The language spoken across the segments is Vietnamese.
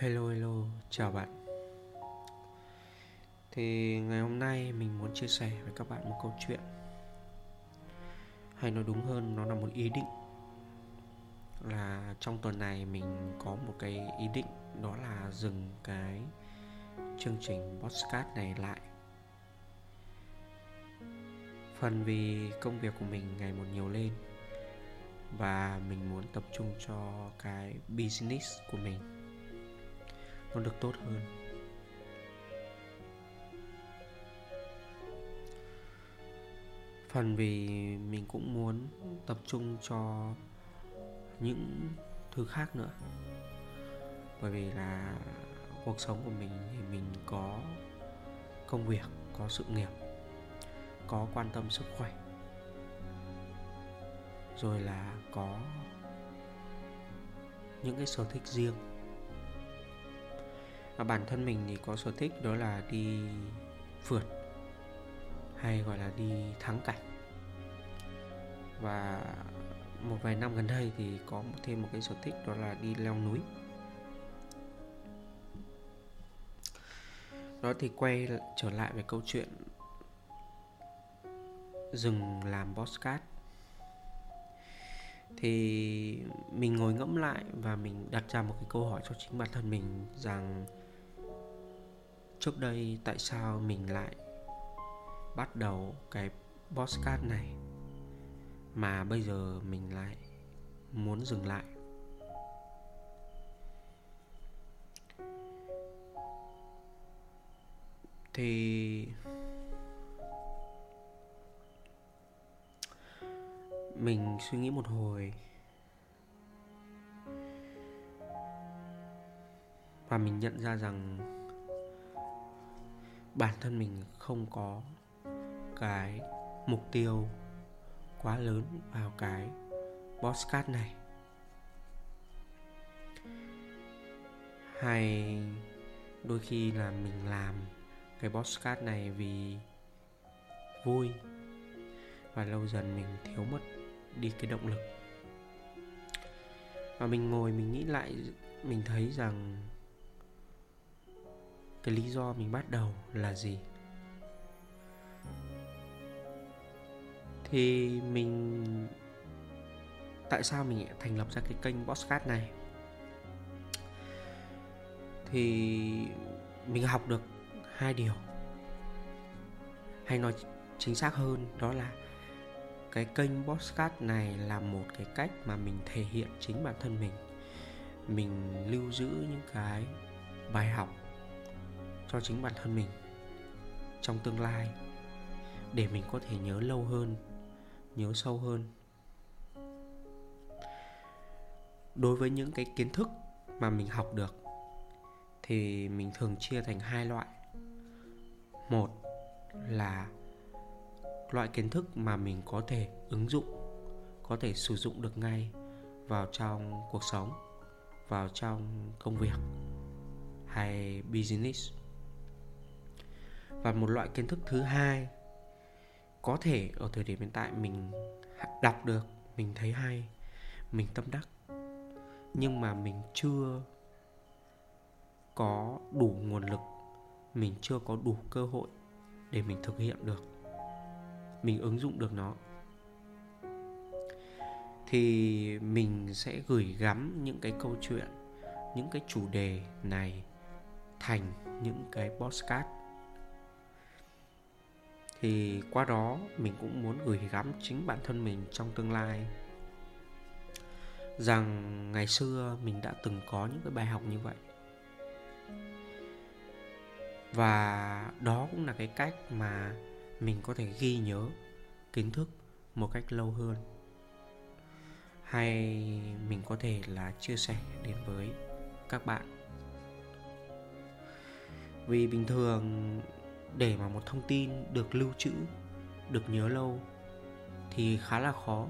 Hello hello, chào bạn. Thì ngày hôm nay mình muốn chia sẻ với các bạn một câu chuyện. Hay nói đúng hơn nó là một ý định. Là trong tuần này mình có một cái ý định Đó là dừng cái chương trình podcast này lại. Phần vì công việc của mình ngày một nhiều lên Và mình muốn tập trung cho cái business của mình nó được tốt hơn. Phần vì mình cũng muốn tập trung cho những thứ khác nữa. Bởi vì là cuộc sống của mình thì mình có công việc, có sự nghiệp, có quan tâm sức khỏe, rồi là có những cái sở thích riêng và bản thân mình thì có sở thích đó là đi phượt, hay gọi là đi thắng cảnh. Và một vài năm gần đây thì có thêm một cái sở thích đó là đi leo núi. Đó thì quay trở lại về câu chuyện dừng làm postcard thì mình ngồi ngẫm lại và mình đặt ra một cái câu hỏi cho chính bản thân mình rằng trước đây tại sao mình lại bắt đầu cái podcast này? Mà bây giờ mình lại muốn dừng lại. Thì mình suy nghĩ một hồi. Và mình nhận ra rằng bản thân mình không có cái mục tiêu quá lớn vào cái podcast này. Hay đôi khi là mình làm cái podcast này vì vui và lâu dần mình thiếu mất đi cái động lực. Và mình ngồi mình nghĩ lại, mình thấy rằng cái lý do mình bắt đầu là gì? Thì mình, tại sao mình thành lập ra cái kênh podcast này? Thì mình học được hai điều. Hay nói chính xác hơn, đó là cái kênh podcast này là một cái cách mà mình thể hiện chính bản thân mình. Mình lưu giữ những cái bài học cho chính bản thân mình trong tương lai, để mình có thể nhớ lâu hơn, nhớ sâu hơn. Đối với những cái kiến thức mà mình học được, thì mình thường chia thành hai loại. Một là loại kiến thức mà mình có thể ứng dụng, có thể sử dụng được ngay vào trong cuộc sống, vào trong công việc hay business và một loại kiến thức thứ hai có thể ở thời điểm hiện tại mình đọc được, mình thấy hay, mình tâm đắc, nhưng mà mình chưa có đủ nguồn lực, mình chưa có đủ cơ hội để mình thực hiện được, mình ứng dụng được nó, thì mình sẽ gửi gắm những cái câu chuyện, những cái chủ đề này thành những cái postcard thì qua đó mình cũng muốn gửi gắm chính bản thân mình trong tương lai. Rằng ngày xưa mình đã từng có những cái bài học như vậy. Và đó cũng là cái cách mà mình có thể ghi nhớ, kiến thức một cách lâu hơn. Hay mình có thể là chia sẻ đến với các bạn. Vì bình thường để mà một thông tin được lưu trữ, được nhớ lâu thì khá là khó.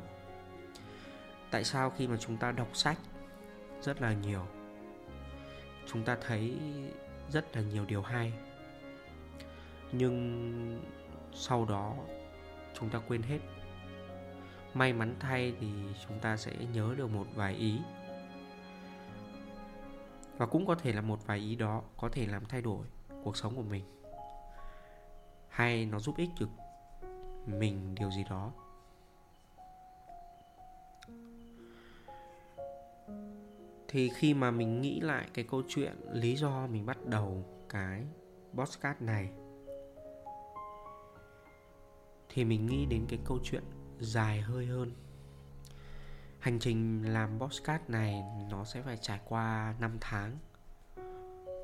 Tại sao khi mà chúng ta đọc sách rất là nhiều, chúng ta thấy rất là nhiều điều hay, nhưng sau đó chúng ta quên hết? May mắn thay thì chúng ta sẽ nhớ được một vài ý. Và cũng có thể là một vài ý đó có thể làm thay đổi cuộc sống của mình hay nó giúp ích được mình điều gì đó? Thì khi mà mình nghĩ lại cái câu chuyện lý do mình bắt đầu cái podcast này, thì mình nghĩ đến cái câu chuyện dài hơi hơn. Hành trình làm podcast này nó sẽ phải trải qua 5 tháng,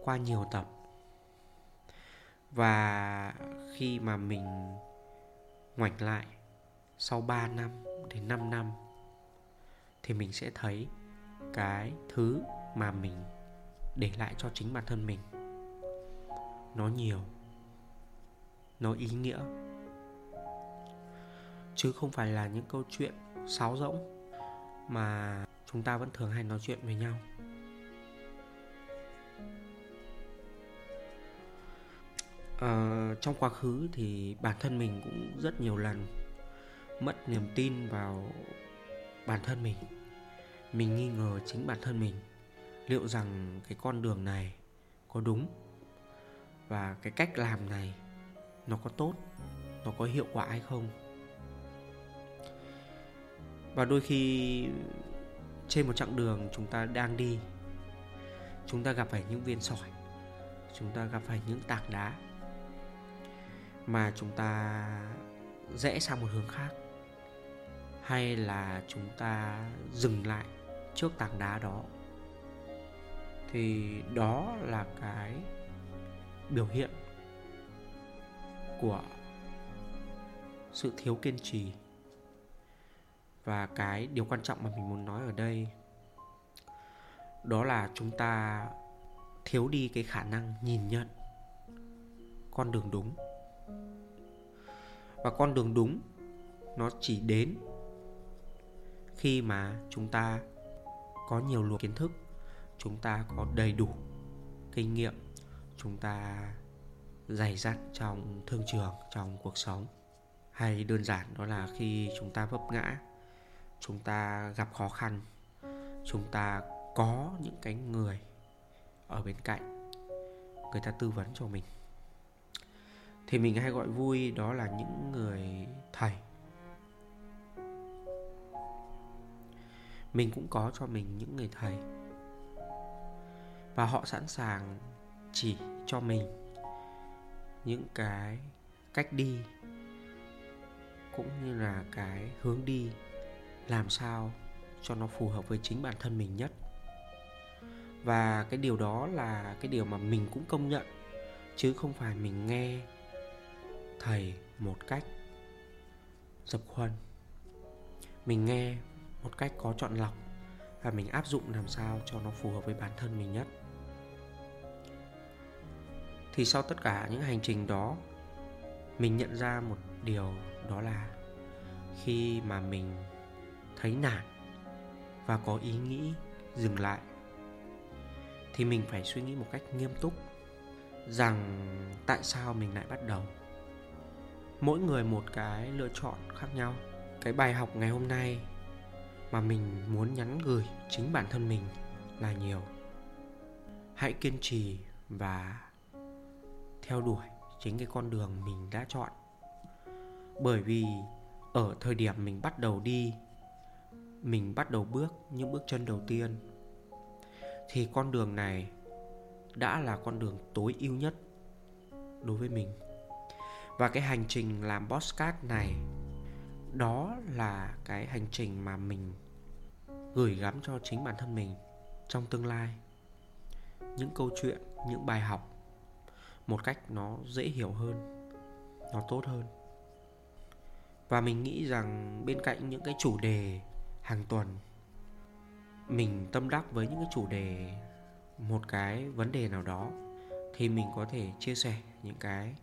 qua nhiều tập và khi mà mình ngoảnh lại sau 3 năm đến 5 năm, thì mình sẽ thấy cái thứ mà mình để lại cho chính bản thân mình. Nó nhiều, nó ý nghĩa. Chứ không phải là những câu chuyện sáo rỗng mà chúng ta vẫn thường hay nói chuyện với nhau. À, trong quá khứ thì bản thân mình cũng rất nhiều lần mất niềm tin vào bản thân mình. Mình nghi ngờ chính bản thân mình liệu rằng cái con đường này có đúng và cái cách làm này nó có tốt nó có hiệu quả hay không. Và đôi khi trên một chặng đường chúng ta đang đi chúng ta gặp phải những viên sỏi chúng ta gặp phải những tảng đá mà chúng ta rẽ sang một hướng khác? Hay là chúng ta dừng lại trước tảng đá đó? Thì đó là cái biểu hiện của sự thiếu kiên trì. Và cái điều quan trọng mà mình muốn nói ở đây, đó là chúng ta thiếu đi cái khả năng nhìn nhận con đường đúng và con đường đúng, nó chỉ đến khi mà chúng ta có nhiều luồng kiến thức, chúng ta có đầy đủ kinh nghiệm, chúng ta dày dặn trong thương trường, trong cuộc sống. Hay đơn giản đó là khi chúng ta vấp ngã, chúng ta gặp khó khăn, chúng ta có những cái người ở bên cạnh, người ta tư vấn cho mình thì mình hay gọi vui đó là những người thầy. Mình cũng có cho mình những người thầy. Và họ sẵn sàng chỉ cho mình những cái cách đi, cũng như là cái hướng đi làm sao cho nó phù hợp với chính bản thân mình nhất. Và cái điều đó là cái điều mà mình cũng công nhận, chứ không phải mình nghe thầy một cách dập khuôn. Mình nghe một cách có chọn lọc và mình áp dụng làm sao cho nó phù hợp với bản thân mình nhất. Thì sau tất cả những hành trình đó, mình nhận ra một điều đó là khi mà mình thấy nản và có ý nghĩ dừng lại, thì mình phải suy nghĩ một cách nghiêm túc rằng tại sao mình lại bắt đầu mỗi người một cái lựa chọn khác nhau. Cái bài học ngày hôm nay mà mình muốn nhắn gửi chính bản thân mình là nhiều. Hãy kiên trì và theo đuổi chính cái con đường mình đã chọn. Bởi vì ở thời điểm mình bắt đầu đi, mình bắt đầu bước những bước chân đầu tiên, thì con đường này đã là con đường tối ưu nhất đối với mình và cái hành trình làm postcard này, đó là cái hành trình mà mình gửi gắm cho chính bản thân mình trong tương lai. Những câu chuyện, những bài học một cách nó dễ hiểu hơn, nó tốt hơn. Và mình nghĩ rằng bên cạnh những cái chủ đề hàng tuần, mình tâm đắc với những cái chủ đề, một cái vấn đề nào đó thì mình có thể chia sẻ những cái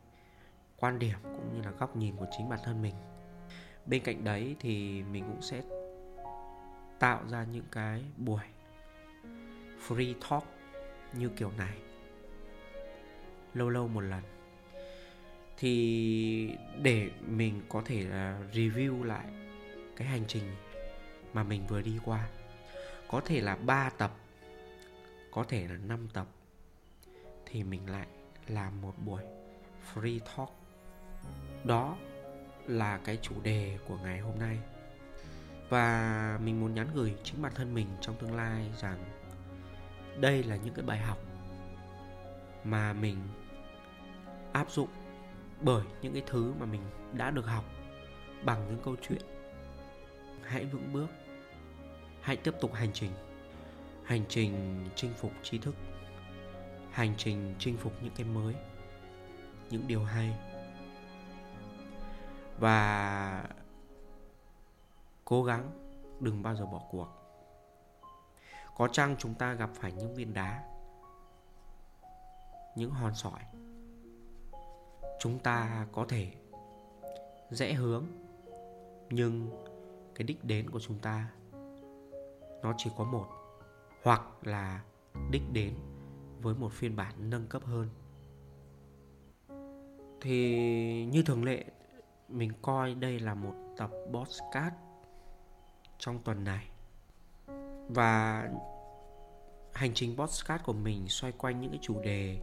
quan điểm cũng như là góc nhìn của chính bản thân mình. Bên cạnh đấy thì mình cũng sẽ tạo ra những cái buổi free talk như kiểu này. Lâu lâu một lần. Thì để mình có thể là review lại cái hành trình mà mình vừa đi qua, có thể là 3 tập, có thể là 5 tập, thì mình lại làm một buổi free talk đó là cái chủ đề của ngày hôm nay. Và mình muốn nhắn gửi chính bản thân mình trong tương lai rằng đây là những cái bài học mà mình áp dụng bởi những cái thứ mà mình đã được học bằng những câu chuyện. Hãy vững bước, hãy tiếp tục hành trình. Hành trình chinh phục tri thức, hành trình chinh phục những cái mới, những điều hay và cố gắng đừng bao giờ bỏ cuộc. Có chăng chúng ta gặp phải những viên đá, những hòn sỏi? Chúng ta có thể rẽ hướng, nhưng cái đích đến của chúng ta, nó chỉ có một, hoặc là đích đến với một phiên bản nâng cấp hơn. Thì như thường lệ mình coi đây là một tập podcast trong tuần này. Và hành trình podcast của mình xoay quanh những cái chủ đề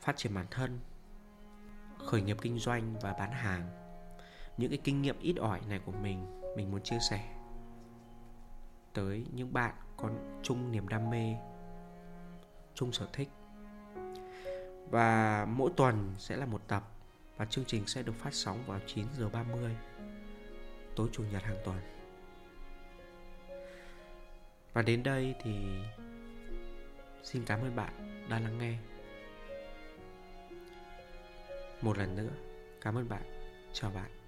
phát triển bản thân, khởi nghiệp kinh doanh và bán hàng. Những cái kinh nghiệm ít ỏi này của mình mình muốn chia sẻ tới những bạn có chung niềm đam mê, chung sở thích. Và mỗi tuần sẽ là một tập và chương trình sẽ được phát sóng vào 9 giờ 30 tối chủ nhật hàng tuần. Và đến đây thì xin cảm ơn bạn đã lắng nghe. Một lần nữa, cảm ơn bạn. Chào bạn.